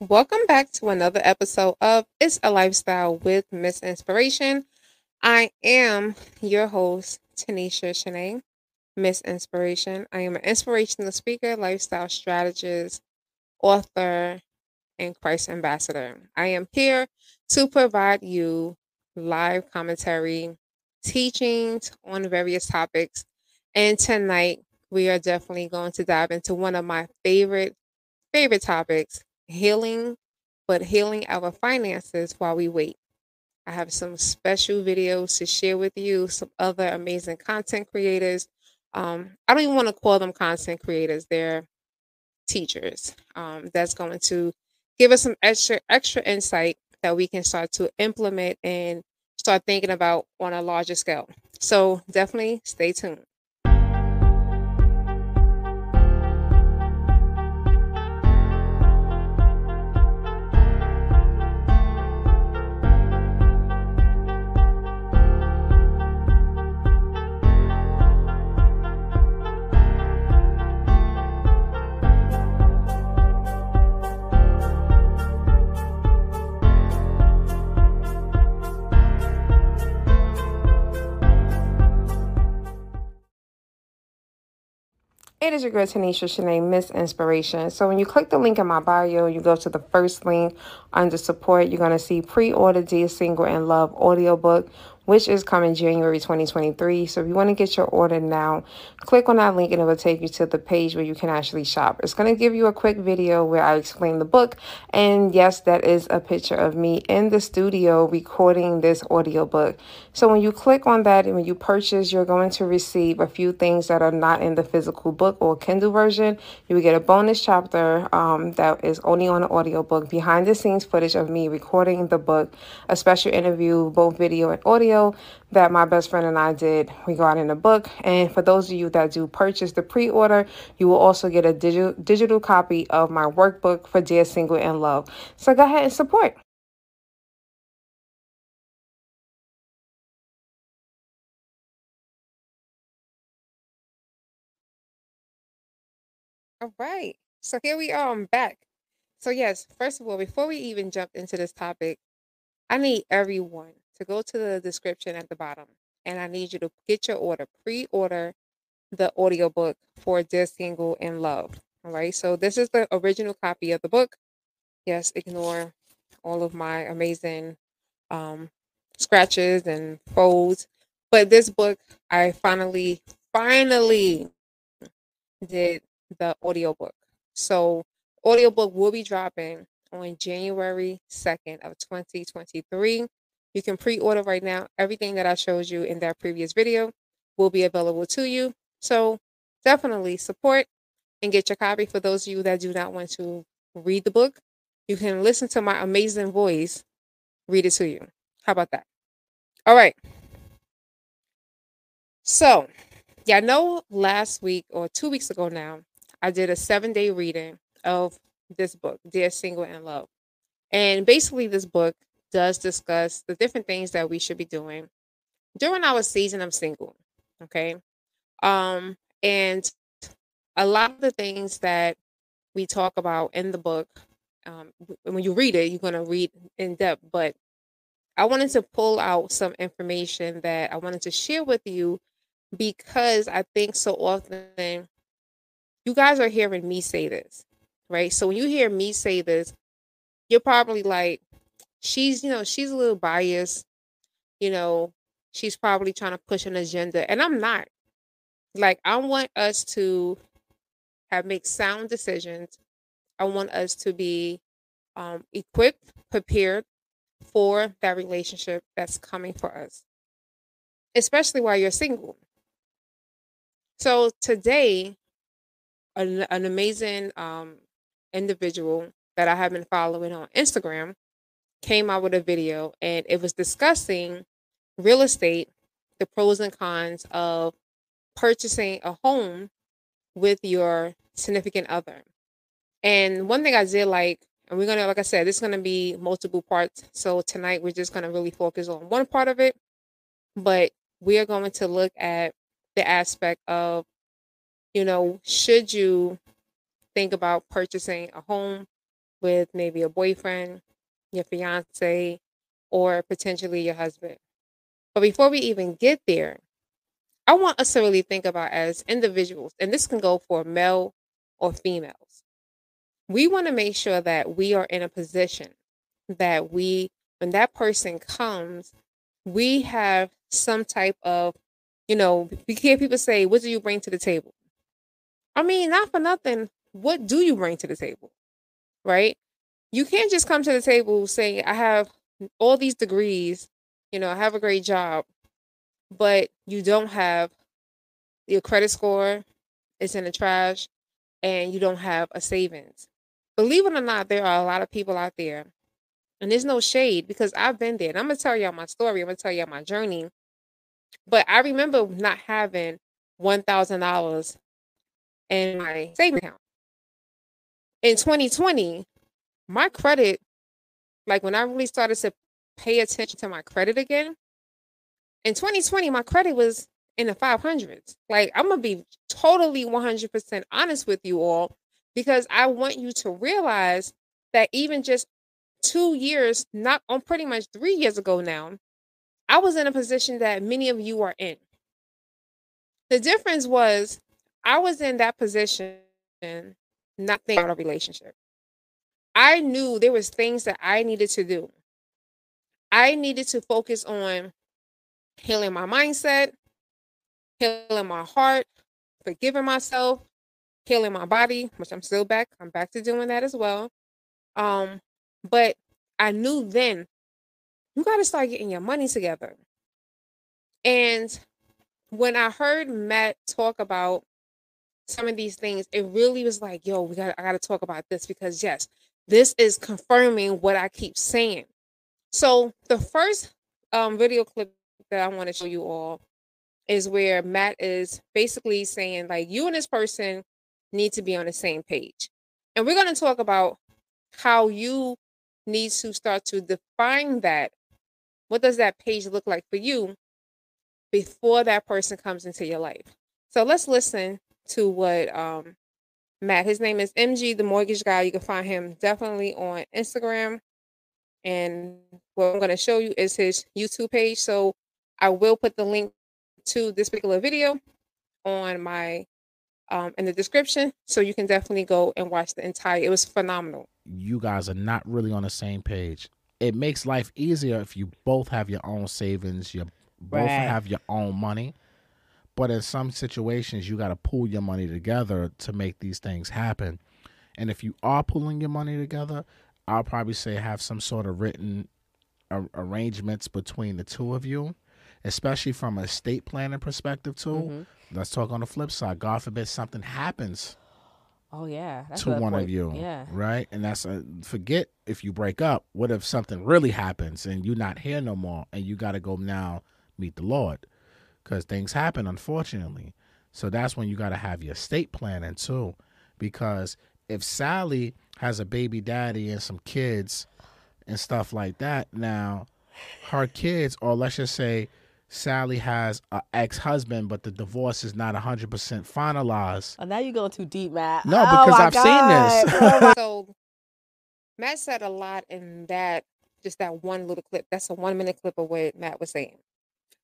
Welcome back to another episode of It's a Lifestyle with Miss Inspiration. I am your host, Tanisha Shanae, Miss Inspiration. I am an inspirational speaker, lifestyle strategist, author, and Christ ambassador. I am here to provide you live commentary, teachings on various topics. And tonight, we are definitely going to dive into one of my favorite, favorite topics healing, but healing our finances while we wait. I have some special videos to share with you, some other amazing content creators. Um, I don't even want to call them content creators, they're teachers. Um, that's going to give us some extra extra insight that we can start to implement and start thinking about on a larger scale. So definitely stay tuned. It is your girl Tanisha Shanae, Miss Inspiration. So when you click the link in my bio, you go to the first link under support. You're gonna see pre-order Dear Single and Love audiobook which is coming January 2023. So if you want to get your order now, click on that link and it will take you to the page where you can actually shop. It's going to give you a quick video where I explain the book. And yes, that is a picture of me in the studio recording this audiobook. So when you click on that and when you purchase, you're going to receive a few things that are not in the physical book or Kindle version. You will get a bonus chapter um, that is only on the audiobook, behind the scenes footage of me recording the book, a special interview, both video and audio video that my best friend and I did regarding the book. And for those of you that do purchase the pre order, you will also get a digital, digital copy of my workbook for Dear Single and Love. So go ahead and support. All right. So here we are. I'm back. So, yes, first of all, before we even jump into this topic, I need everyone to go to the description at the bottom and I need you to get your order, pre order the audiobook for Dear Single in Love. All right. So this is the original copy of the book. Yes, ignore all of my amazing um, scratches and folds. But this book, I finally, finally did the audiobook. So audiobook will be dropping on January 2nd of 2023. You can pre-order right now. Everything that I showed you in that previous video will be available to you. So definitely support and get your copy for those of you that do not want to read the book. You can listen to my amazing voice read it to you. How about that? All right. So, yeah, I know last week or two weeks ago now, I did a seven day reading of this book, Dear Single and Love. And basically, this book does discuss the different things that we should be doing during our season of single. Okay. Um, and a lot of the things that we talk about in the book, um, when you read it, you're going to read in depth, but I wanted to pull out some information that I wanted to share with you because I think so often you guys are hearing me say this, right? So when you hear me say this, you're probably like, she's, you know, she's a little biased. You know, she's probably trying to push an agenda, and I'm not. Like, I want us to have make sound decisions. I want us to be um, equipped, prepared for that relationship that's coming for us, especially while you're single. So today, an, an amazing um, individual that I have been following on Instagram came out with a video and it was discussing real estate, the pros and cons of purchasing a home with your significant other. And one thing I did like, and we're gonna, like I said, this is gonna be multiple parts. So tonight we're just gonna really focus on one part of it, but we are going to look at the aspect of, you know, should you think about purchasing a home with maybe a boyfriend, your fiance, or potentially your husband. But before we even get there, I want us to really think about as individuals, and this can go for male or females. We want to make sure that we are in a position that we, when that person comes, we have some type of, you know, we hear people say, What do you bring to the table? I mean, not for nothing. What do you bring to the table? Right? You can't just come to the table saying, I have all these degrees, you know, I have a great job, but you don't have your credit score, it's in the trash, and you don't have a savings. Believe it or not, there are a lot of people out there, and there's no shade because I've been there. And I'm gonna tell y'all my story, I'm gonna tell y'all my journey. But I remember not having one thousand dollars in my savings account. In 2020, my credit, like when I really started to pay attention to my credit again, in 2020, my credit was in the 500s. Like, I'm going to be totally 100% honest with you all because I want you to realize that even just two years, not on pretty much three years ago now, I was in a position that many of you are in. The difference was I was in that position not thinking about a relationship. I knew there was things that I needed to do. I needed to focus on healing my mindset, healing my heart, forgiving myself, healing my body, which I'm still back. I'm back to doing that as well. Um, but I knew then you got to start getting your money together. And when I heard Matt talk about some of these things, it really was like, yo, we got I got to talk about this because yes, this is confirming what I keep saying. So the first um, video clip that I want to show you all is where Matt is basically saying like you and this person need to be on the same page. And we're going to talk about how you need to start to define that. What does that page look like for you before that person comes into your life? So let's listen to what um, Matt, his name is MG, the mortgage guy. You can find him definitely on Instagram. And what I'm going to show you is his YouTube page. So I will put the link to this particular video on my um, in the description, so you can definitely go and watch the entire. It was phenomenal. You guys are not really on the same page. It makes life easier if you both have your own savings, you both right. have your own money. But in some situations, you got to pull your money together to make these things happen. And if you are pulling your money together, I'll probably say have some sort of written arrangements between the two of you especially from a estate planning perspective too. Mm-hmm. Let's talk on the flip side. God forbid something happens. Oh yeah, to one point. of you, yeah, right. And that's a, forget if you break up. What if something really happens and you're not here no more, and you got to go now meet the Lord, because things happen, unfortunately. So that's when you got to have your estate planning too, because if Sally has a baby daddy and some kids and stuff like that, now her kids, or let's just say Sally has an ex husband, but the divorce is not 100% finalized. Oh, now you're going too deep, Matt. No, oh because oh I've God. seen this. so, Matt said a lot in that, just that one little clip. That's a one minute clip of what Matt was saying.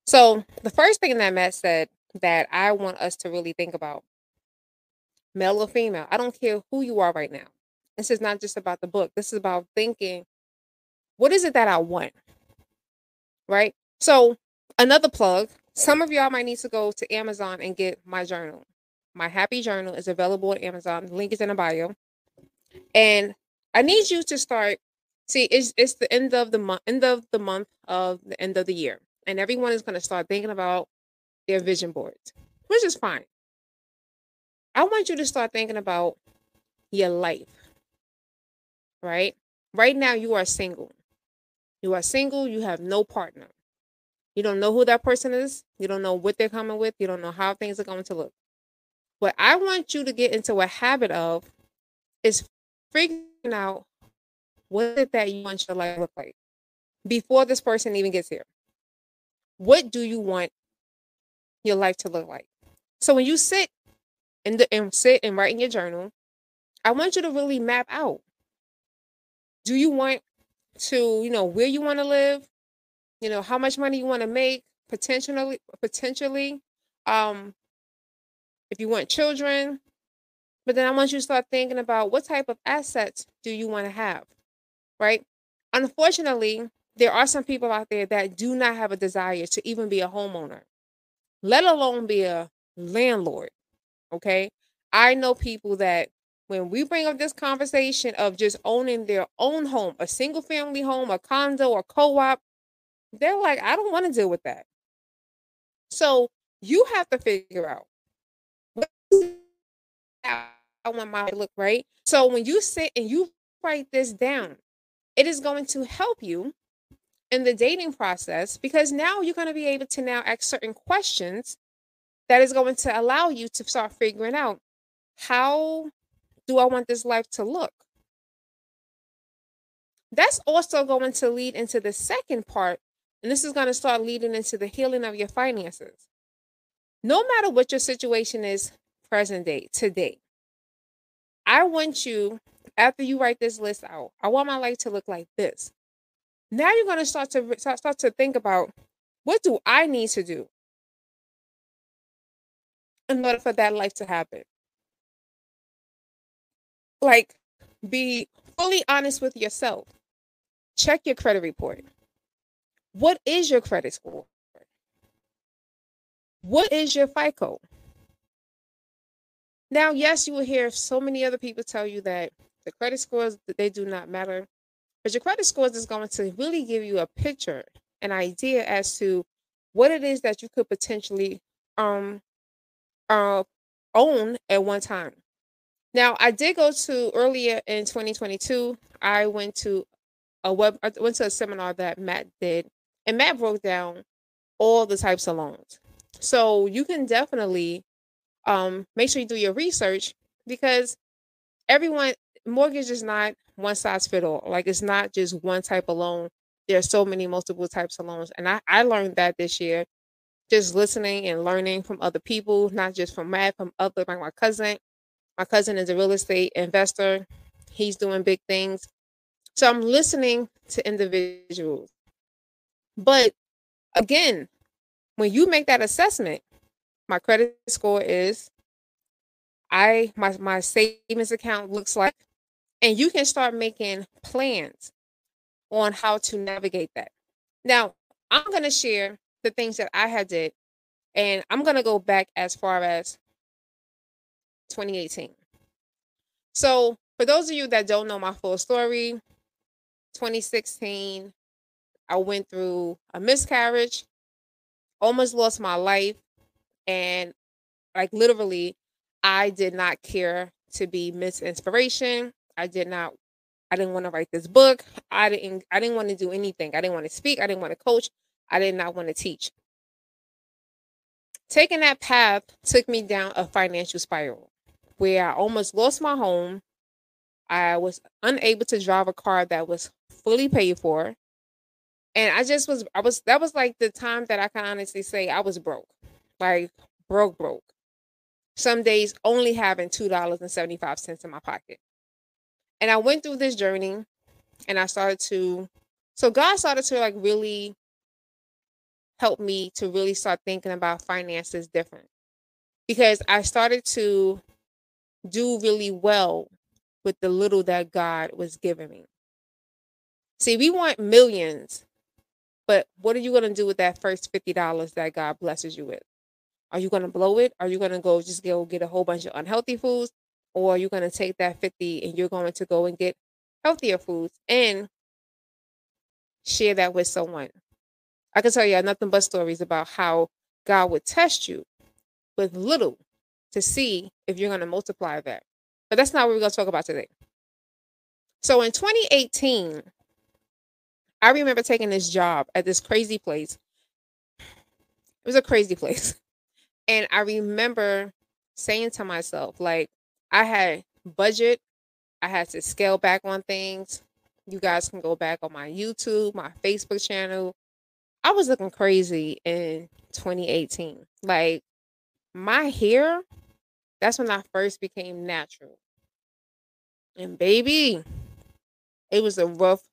So, the first thing that Matt said that I want us to really think about male or female, I don't care who you are right now. This is not just about the book, this is about thinking what is it that I want? Right? So, Another plug some of y'all might need to go to Amazon and get my journal. My happy journal is available at Amazon. The link is in the bio. And I need you to start. See, it's it's the end of the month, end of the month of the end of the year, and everyone is going to start thinking about their vision boards, which is fine. I want you to start thinking about your life. Right? Right now, you are single. You are single. You have no partner. You don't know who that person is. You don't know what they're coming with. You don't know how things are going to look. What I want you to get into a habit of is figuring out what it that you want your life to look like before this person even gets here. What do you want your life to look like? So when you sit and, and sit and write in your journal, I want you to really map out do you want to, you know, where you want to live, you know, how much money you want to make, potentially, potentially, um, if you want children. But then I want you to start thinking about what type of assets do you want to have, right? Unfortunately, there are some people out there that do not have a desire to even be a homeowner, let alone be a landlord. Okay. I know people that when we bring up this conversation of just owning their own home, a single family home, a condo, or co op, they're like, I don't want to deal with that. So you have to figure out what I want my look right. So when you sit and you write this down, it is going to help you in the dating process because now you're going to be able to now ask certain questions that is going to allow you to start figuring out how do I want this life to look? That's also going to lead into the second part, and this is going to start leading into the healing of your finances. No matter what your situation is present day, today, I want you, after you write this list out, I want my life to look like this. Now you're going to start to start to think about what do I need to do in order for that life to happen? Like, be fully honest with yourself. Check your credit report. What is your credit score? What is your FICO? Now, yes, you will hear so many other people tell you that the credit scores they do not matter, but your credit scores is going to really give you a picture, an idea as to what it is that you could potentially um uh own at one time. Now, I did go to earlier in 2022. I went to a web. I went to a seminar that Matt did, and Matt broke down all the types of loans. So you can definitely um, make sure you do your research because everyone mortgage is not one size fit all. Like it's not just one type of loan. There are so many multiple types of loans, and I I learned that this year, just listening and learning from other people, not just from Matt, from other like my cousin my cousin is a real estate investor. He's doing big things. So I'm listening to individuals. But again, when you make that assessment, my credit score is I my my savings account looks like and you can start making plans on how to navigate that. Now, I'm going to share the things that I had did and I'm going to go back as far as 2018. So, for those of you that don't know my full story, 2016, I went through a miscarriage, almost lost my life, and like literally, I did not care to be Miss Inspiration. I did not I didn't want to write this book. I didn't I didn't want to do anything. I didn't want to speak. I didn't want to coach. I did not want to teach. Taking that path took me down a financial spiral where I almost lost my home. I was unable to drive a car that was fully paid for. And I just was, I was, that was like the time that I can honestly say I was broke, like broke, broke. Some days only having $2.75 in my pocket. And I went through this journey and I started to, so God started to like really help me to really start thinking about finances different because I started to do really well with the little that God was giving me. See, we want millions, but what are you going to do with that first $50 that God blesses you with? Are you going to blow it? Are you going to go just go get a whole bunch of unhealthy foods? Or you're going to take that 50 and you're going to go and get healthier foods and share that with someone? I can tell you nothing but stories about how God would test you with little to see if you're going to multiply that. But that's not what we're going to talk about today. So in 2018, I remember taking this job at this crazy place. It was a crazy place. And I remember saying to myself, like, I had budget, I had to scale back on things. You guys can go back on my YouTube, my Facebook channel. I was looking crazy in 2018. Like, my hair that's when I first became natural. And baby, It was a rough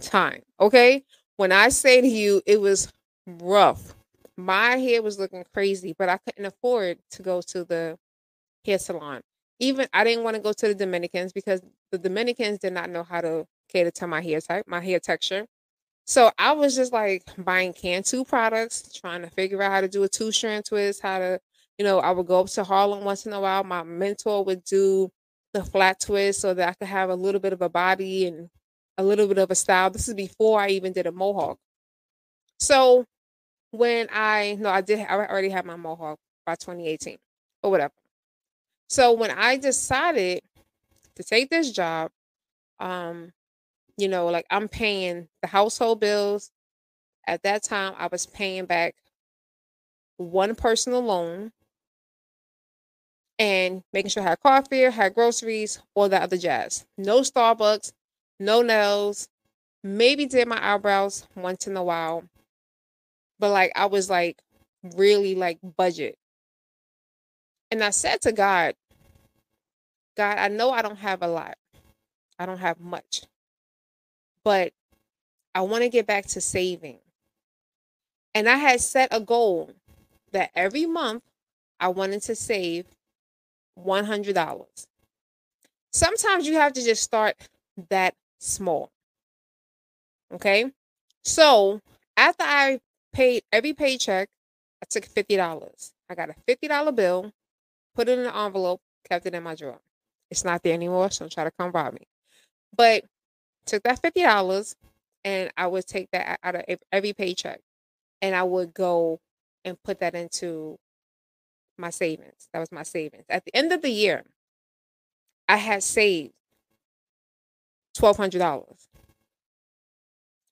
time. Okay. When I say to you, it was rough. My hair was looking crazy, but I couldn't afford to go to the hair salon. Even I didn't want to go to the Dominicans because the Dominicans did not know how to cater to my hair type, my hair texture. So I was just like buying Cantu products, trying to figure out how to do a two strand twist, how to, you know, I would go up to Harlem once in a while. My mentor would do the flat twist so that I could have a little bit of a body and a little bit of a style. This is before I even did a mohawk. So when I no, I did I already had my mohawk by 2018 or whatever. So when I decided to take this job, um, you know, like I'm paying the household bills. At that time, I was paying back one personal loan and making sure I had fare, had groceries, all that other jazz. No Starbucks, no nails, maybe did my eyebrows once in a while. But like I was like really like budget. And I said to God, God, I know I don't have a lot. I don't have much. But I want to get back to saving. And I had set a goal that every month I wanted to save $100. Sometimes you have to just start that small. Okay. So after I paid every paycheck, I took $50. I got a $50 bill, put it in an envelope, kept it in my drawer. It's not there anymore, so don't try to come rob me. But took that $50 and I would take that out of every paycheck and I would go and put that into my savings. That was my savings. At the end of the year, I had saved $1,200.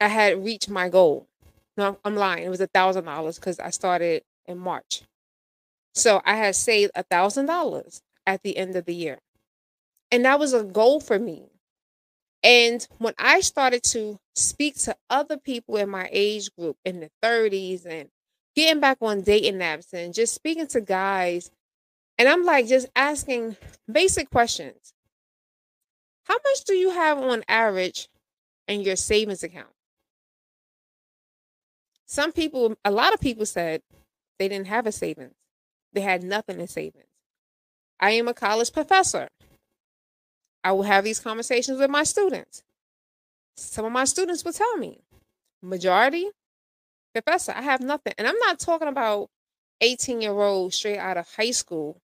I had reached my goal. No, I'm lying. It was a thousand dollars because I started in March. So I had saved a thousand dollars at the end of the year. And that was a goal for me. And when I started to speak to other people in my age group in the 30s and getting back on dating apps and just speaking to guys, and I'm like just asking basic questions. How much do you have on average in your savings account? Some people, a lot of people said they didn't have a savings. They had nothing in savings. I am a college professor. I will have these conversations with my students. Some of my students will tell me, majority, professor, I have nothing. And I'm not talking about 18 year olds straight out of high school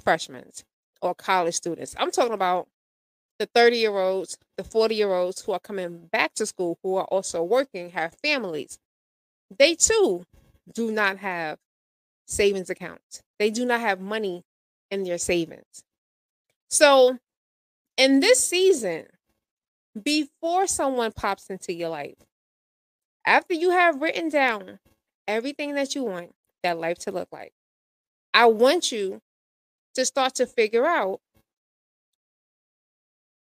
freshmen or college students. I'm talking about the 30 year olds, the 40 year olds who are coming back to school, who are also working, have families. They too do not have savings accounts. They do not have money in their savings. So in this season, before someone pops into your life, after you have written down everything that you want that life to look like, I want you to start to figure out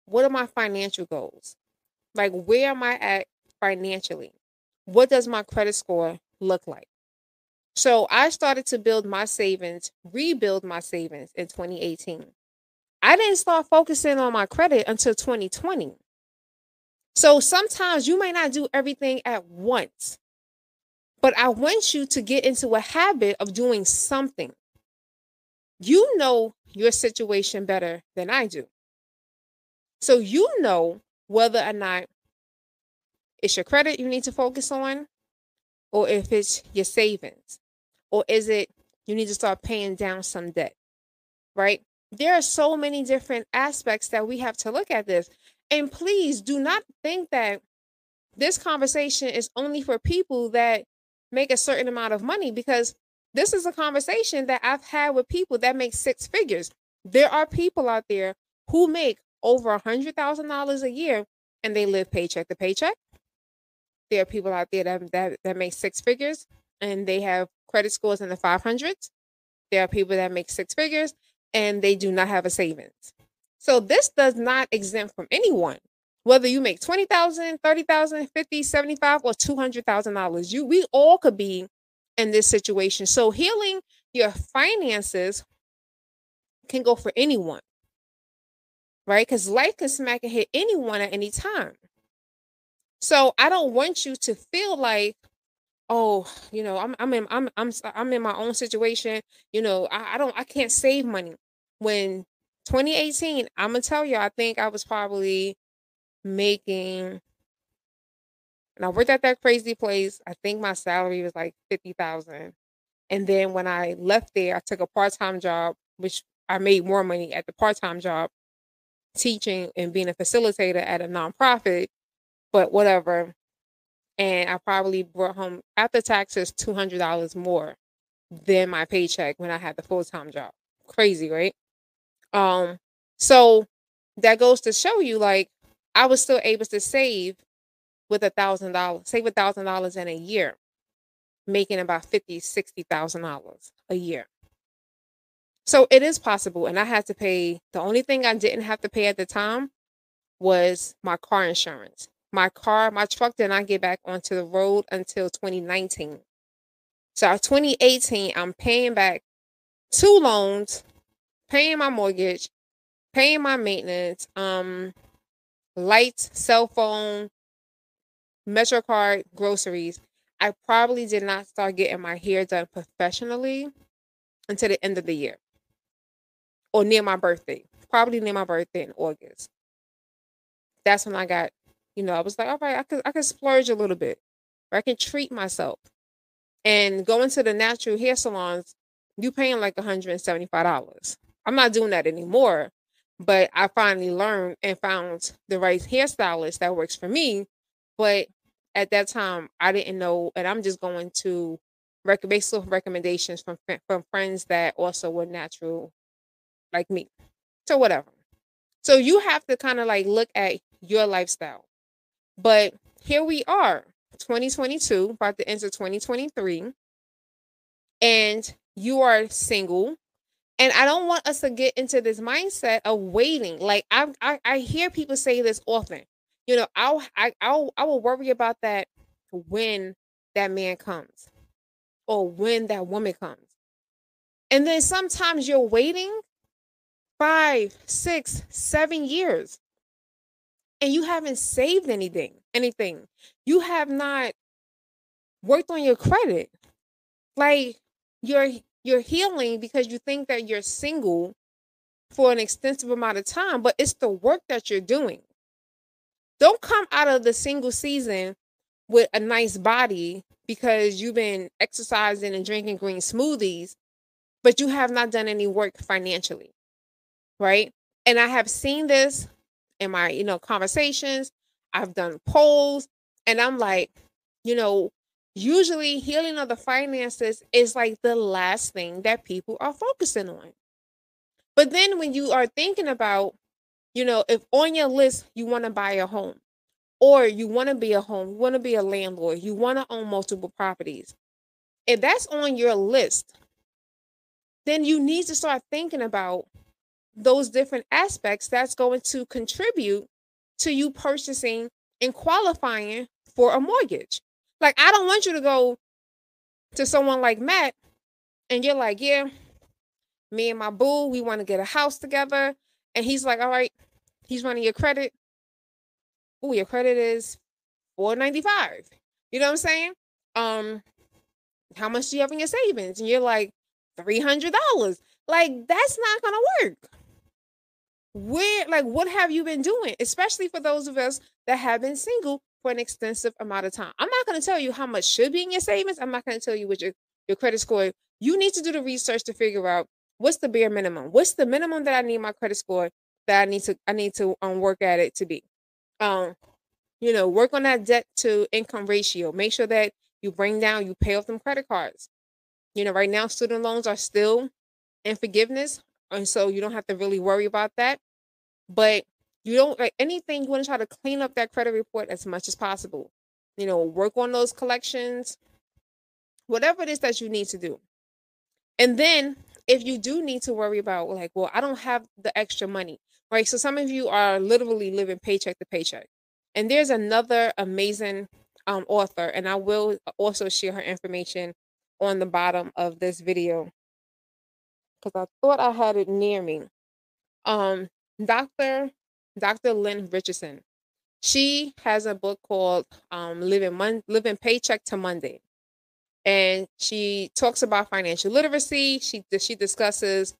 what are my financial goals? Like, where am I at financially? What does my credit score look like? So I started to build my savings, rebuild my savings in 2018. I didn't start focusing on my credit until 2020. So sometimes you may not do everything at once, but I want you to get into a habit of doing something. You know your situation better than I do. So you know whether or not it's your credit you need to focus on, or if it's your savings, or is it you need to start paying down some debt, right? there are so many different aspects that we have to look at this. And please do not think that this conversation is only for people that make a certain amount of money because this is a conversation that I've had with people that make six figures. There are people out there who make over a hundred thousand dollars a year and they live paycheck to paycheck. There are people out there that, that that make six figures and they have credit scores in the 500s. There are people that make six figures and they do not have a savings. So this does not exempt from anyone. Whether you make 20,000, 30,000, 50, 75 or $200,000, you we all could be in this situation. So healing your finances can go for anyone. right? Because life can smack and hit anyone at any time. So I don't want you to feel like, oh, you know, I'm I'm in I'm I'm I'm in my own situation. You know, I, I don't I can't save money. When 2018, I'm gonna tell you, I think I was probably making and I worked at that crazy place. I think my salary was like 50,000. And then when I left there, I took a part-time job, which I made more money at the part-time job teaching and being a facilitator at a nonprofit, but whatever. And I probably brought home after taxes $200 more than my paycheck when I had the full-time job. Crazy, right? Um so that goes to show you like I was still able to save with a thousand dollars, save a thousand dollars in a year, making about fifty, sixty thousand dollars a year. So it is possible. And I had to pay the only thing I didn't have to pay at the time was my car insurance. My car, my truck did not get back onto the road until 2019. So 2018, I'm paying back two loans, paying my mortgage, paying my maintenance, um, lights, cell phone, MetroCard, groceries. I probably did not start getting my hair done professionally until the end of the year or near my birthday, probably near my birthday in August. That's when I got, you know, I was like, all right, I could I could splurge a little bit, or I can treat myself. And going to the natural hair salons, you paying like $175. I'm not doing that anymore. But I finally learned and found the right hairstylist that works for me. But at that time, I didn't know, and I'm just going to rec- based off recommendations from from friends that also were natural, like me. So whatever. So you have to kind of like look at your lifestyle. But here we are, 2022, about to enter 2023, and you are single and I don't want us to get into this mindset of waiting. Like I, I, I hear people say this often. You know, I'll, I, I'll, I will worry about that when that man comes, or when that woman comes, and then sometimes you're waiting five, six, seven years, and you haven't saved anything. Anything. You have not worked on your credit. Like you're you're healing because you think that you're single for an extensive amount of time, but it's the work that you're doing. Don't come out of the single season with a nice body because you've been exercising and drinking green smoothies, but you have not done any work financially. Right? And I have seen this in my, you know, conversations. I've done polls and I'm like, you know, usually healing of the finances is like the last thing that people are focusing on. But then when you are thinking about, you know, if on your list you want to buy a home or you want to be a home, you want to be a landlord, you want to own multiple properties, if that's on your list, then you need to start thinking about those different aspects that's going to contribute to you purchasing and qualifying for a mortgage. Like, I don't want you to go to someone like Matt and you're like, yeah, me and my boo, we want to get a house together. And he's like, all right, he's running your credit. Oh, your credit is 495. You know what I'm saying? Um, how much do you have in your savings? And you're like, $300. Like, that's not gonna work. Where, like, what have you been doing? Especially for those of us that have been single for an extensive amount of time. I'm not going to tell you how much should be in your savings. I'm not going to tell you what your, your credit score. You need to do the research to figure out what's the bare minimum. What's the minimum that I need my credit score that I need to I need to um, work at it to be. Um, you know, work on that debt to income ratio. Make sure that you bring down, you pay off them credit cards. You know, right now student loans are still in forgiveness, and so you don't have to really worry about that. But you don't like anything you want to try to clean up that credit report as much as possible. You know work on those collections. Whatever it is that you need to do. And then if you do need to worry about like well i don't have the extra money right? So some of you are literally living paycheck to paycheck. And there's another amazing um, author and i will also share her information on the bottom of this video because i thought i had it near me um Dr. Dr. Lynn Richardson. She has a book called um, Living Mon- Living Paycheck to Monday. And she talks about financial literacy. She she discusses,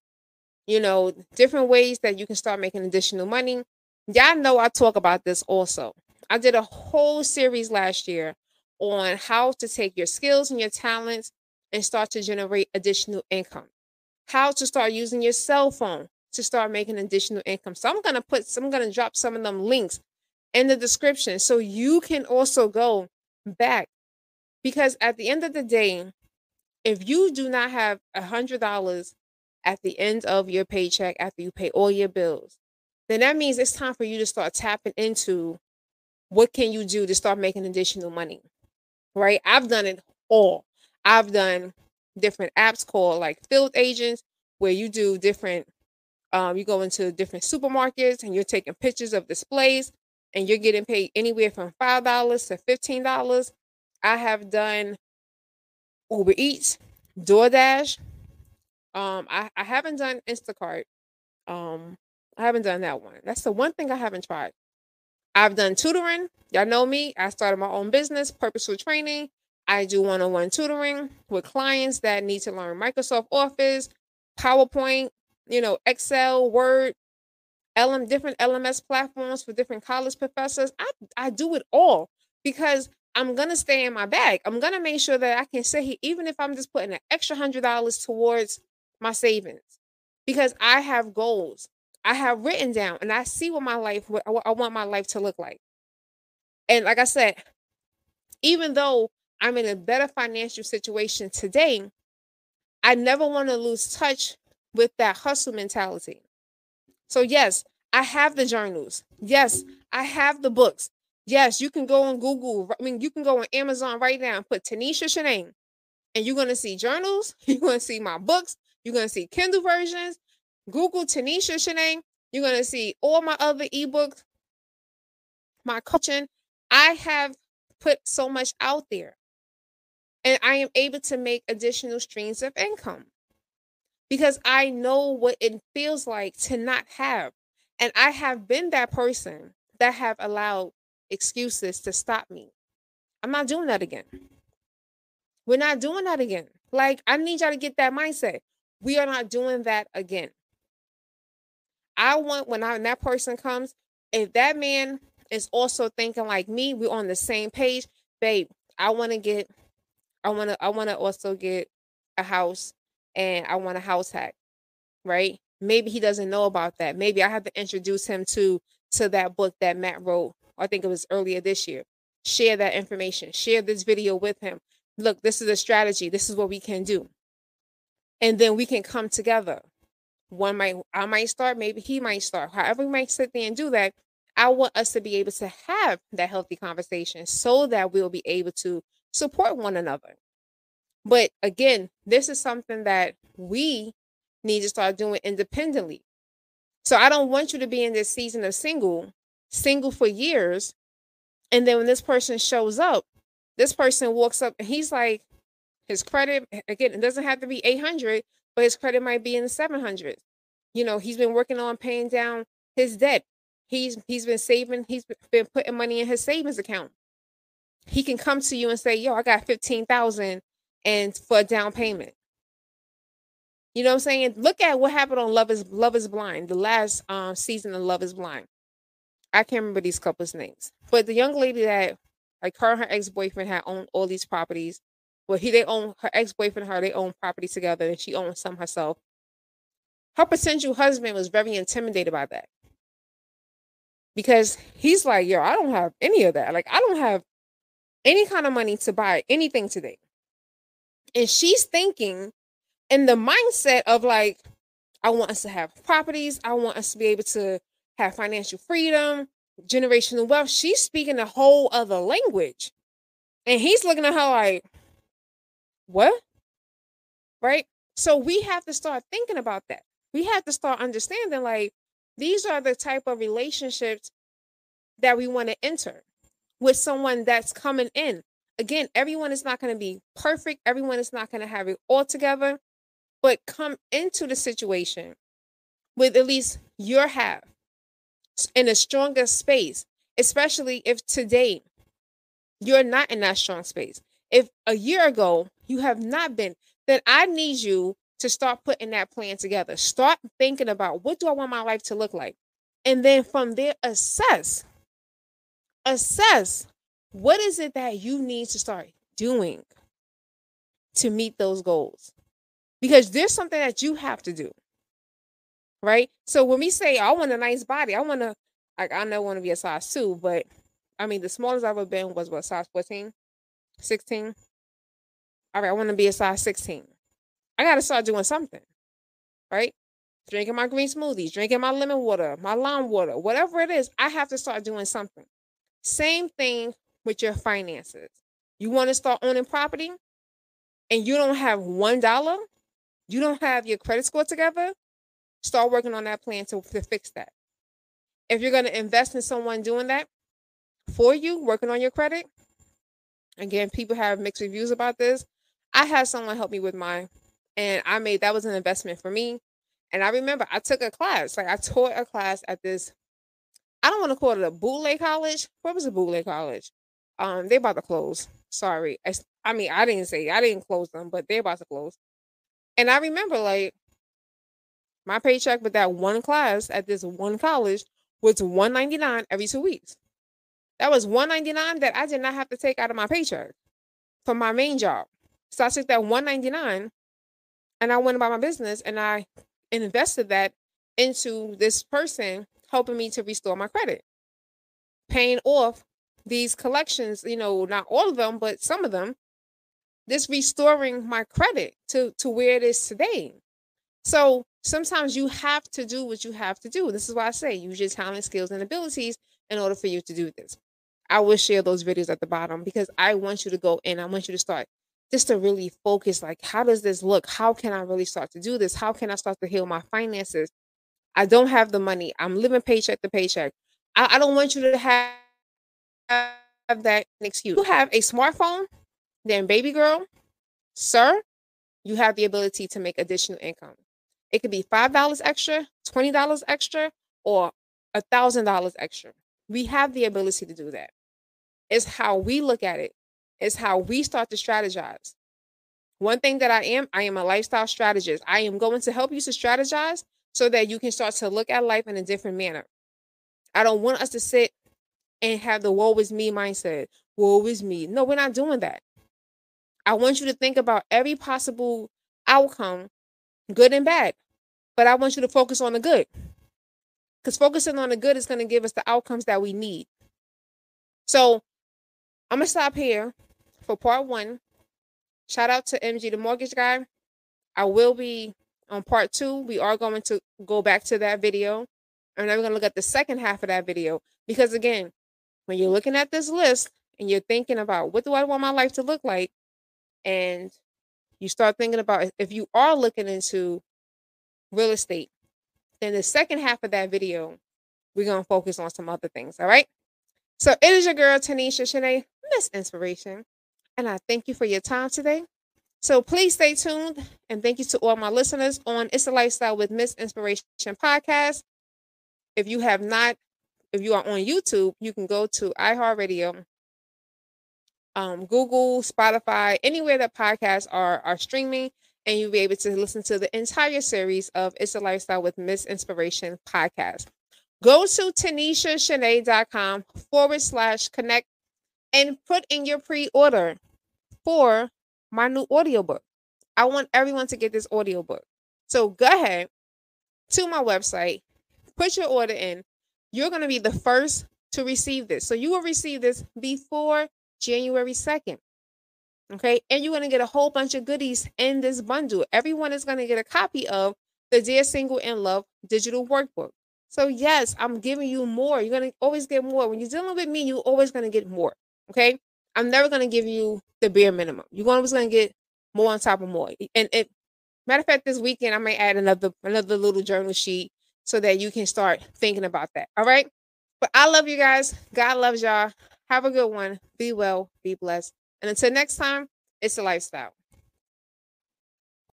you know, different ways that you can start making additional money. Y'all know I talk about this also. I did a whole series last year on how to take your skills and your talents and start to generate additional income. How to start using your cell phone to start making additional income. So I'm going to put I'm going to drop some of them links in the description so you can also go back because at the end of the day if you do not have a hundred dollars at the end of your paycheck after you pay all your bills then that means it's time for you to start tapping into what can you do to start making additional money right i've done it all i've done different apps called like field agents where you do different um, you go into different supermarkets and you're taking pictures of displays and you're getting paid anywhere from five dollars to fifteen dollars. I have done Uber Eats, DoorDash. Um, I, I haven't done Instacart. Um, I haven't done that one. That's the one thing I haven't tried. I've done tutoring. Y'all know me. I started my own business, Purposeful Training. I do one on one tutoring with clients that need to learn Microsoft Office, PowerPoint, you know, Excel, Word, LM different LMS platforms for different college professors. I I do it all because I'm gonna stay in my bag. I'm gonna make sure that I can sit here, even if I'm just putting an extra hundred dollars towards my savings, because I have goals. I have written down, and I see what my life, what I want my life to look like. And like I said, even though I'm in a better financial situation today, I never want to lose touch with that hustle mentality. So, yes, I have the journals. Yes, I have the books. Yes, you can go on Google. I mean, you can go on Amazon right now and put Tanisha Shanae, and you're going to see journals. You're going to see my books. You're going to see Kindle versions. Google Tanisha Shanae. You're going to see all my other ebooks, my coaching. I have put so much out there, and I am able to make additional streams of income because I know what it feels like to not have. And I have been that person that have allowed excuses to stop me. I'm not doing that again. We're not doing that again. Like, I need y'all to get that mindset. We are not doing that again. I want when, I, when that person comes, if that man is also thinking like me, we're on the same page, babe. I want to get, I want to, I want to also get a house and I want a house hack, right? Maybe he doesn't know about that. Maybe I have to introduce him to to that book that Matt wrote. I think it was earlier this year. Share that information. Share this video with him. Look, this is a strategy. This is what we can do. And then we can come together. One might I might start, maybe he might start. However, we might sit there and do that. I want us to be able to have that healthy conversation so that we'll be able to support one another. But again, this is something that we need to start doing independently. So I don't want you to be in this season of single, single for years. And then when this person shows up, this person walks up and he's like, his credit, again, it doesn't have to be 800, but his credit might be in the 700s. You know, he's been working on paying down his debt. He's he's been saving, he's been putting money in his savings account. He can come to you and say, "Yo, I got 15,000 and for a down payment. You know what I'm saying? Look at what happened on Love is Love is Blind, the last um, season of Love is Blind. I can't remember these couples' names, but the young lady that like her and her ex boyfriend had owned all these properties. Well, he they own her ex boyfriend, her they own property together, and she owned some herself. Her potential husband was very intimidated by that because he's like, "Yo, I don't have any of that. Like, I don't have any kind of money to buy anything today." And she's thinking in the mindset of like, I want us to have properties. I want us to be able to have financial freedom, generational wealth. She's speaking a whole other language. And he's looking at her like, what? Right? So we have to start thinking about that. We have to start understanding like these are the type of relationships that we want to enter with someone that's coming in again, everyone is not going to be perfect. Everyone is not going to have it all together, but come into the situation with at least your half. in a stronger space, especially if today you're not in that strong space. If a year ago you have not been, then I need you to start putting that plan together. Start thinking about what do I want my life to look like? And then from there, assess. Assess what is it that you need to start doing to meet those goals? Because there's something that you have to do. Right? So when we say I want a nice body, I want to like I know want to be a size two, but I mean the smallest I've ever been was what size 14, 16. All right, I want to be a size 16. I got to start doing something, right? Drinking my green smoothies, drinking my lemon water, my lime water, whatever it is, I have to start doing something. Same thing with your finances. You want to start owning property and you don't have $1, you don't have your credit score together, start working on that plan to, to fix that. If you're going to invest in someone doing that for you, working on your credit, again, people have mixed reviews about this. I had someone help me with mine and I made that was an investment for me. And I remember I took a class, like I taught a class at this. I don't want to call it a bootleg college. What was a bootleg college? Um, they about to close. Sorry, I, I mean I didn't say I didn't close them, but they're about to close. And I remember like my paycheck with that one class at this one college was one ninety nine every two weeks. That was one ninety nine that I did not have to take out of my paycheck for my main job. So I took that one ninety nine and I went about my business and I invested that into this person helping me to restore my credit, paying off these collections, you know, not all of them, but some of them, this restoring my credit to, to where it is today. So sometimes you have to do what you have to do. This is why I say use your talent, skills, and abilities in order for you to do this. I will share those videos at the bottom because I want you to go in. I want you to start just to really focus like how does this look how can i really start to do this how can i start to heal my finances i don't have the money. I'm living paycheck to paycheck. I, I don't want you to have, have that excuse. You have a smartphone then baby girl sir you have the ability to make additional income. It could be five dollars extra twenty dollars extra or a thousand dollars extra. We have the ability to do that. It's how we look at it, it is how we start to strategize. One thing that I am, I am a lifestyle strategist. I am going to help you to strategize so that you can start to look at life in a different manner. I don't want us to sit and have the woe is me mindset. Woe is me. No, we're not doing that. I want you to think about every possible outcome, good and bad. But I want you to focus on the good. Because focusing on the good is going to give us the outcomes that we need. So I'm going to stop here for part one. Shout out to MG, the mortgage guy. I will be on part two. We are going to go back to that video. And then we're going to look at the second half of that video. Because again, when you're looking at this list and you're thinking about what do I want my life to look like, and you start thinking about if you are looking into real estate, then the second half of that video, we're going to focus on some other things. All right. So it is your girl, Tanisha Shanae, Miss Inspiration. And I thank you for your time today. So please stay tuned. And thank you to all my listeners on It's a Lifestyle with Miss Inspiration podcast. If you have not, if you are on YouTube, you can go to iHeartRadio, um, Google, Spotify, anywhere that podcasts are are streaming, and you'll be able to listen to the entire series of It's a Lifestyle with Miss Inspiration podcast. Go to TanishaShanae.com forward slash connect and put in your pre-order for my new audiobook. I want everyone to get this audiobook. So go ahead to my website, put your order in. You're going to be the first to receive this. So you will receive this before January 2nd. Okay. And you're going to get a whole bunch of goodies in this bundle. Everyone is going to get a copy of the Dear Single in Love digital workbook. So, yes, I'm giving you more. You're going to always get more. When you're dealing with me, you're always going to get more. Okay. I'm never to give you the bare minimum. You're always to get more on top of more. And matter of fact, this weekend, I may add another, another little journal sheet so that you can start thinking about that. All right. But I love you guys. God loves y'all. Have a good one. Be well. Be blessed. And until next time, it's a lifestyle.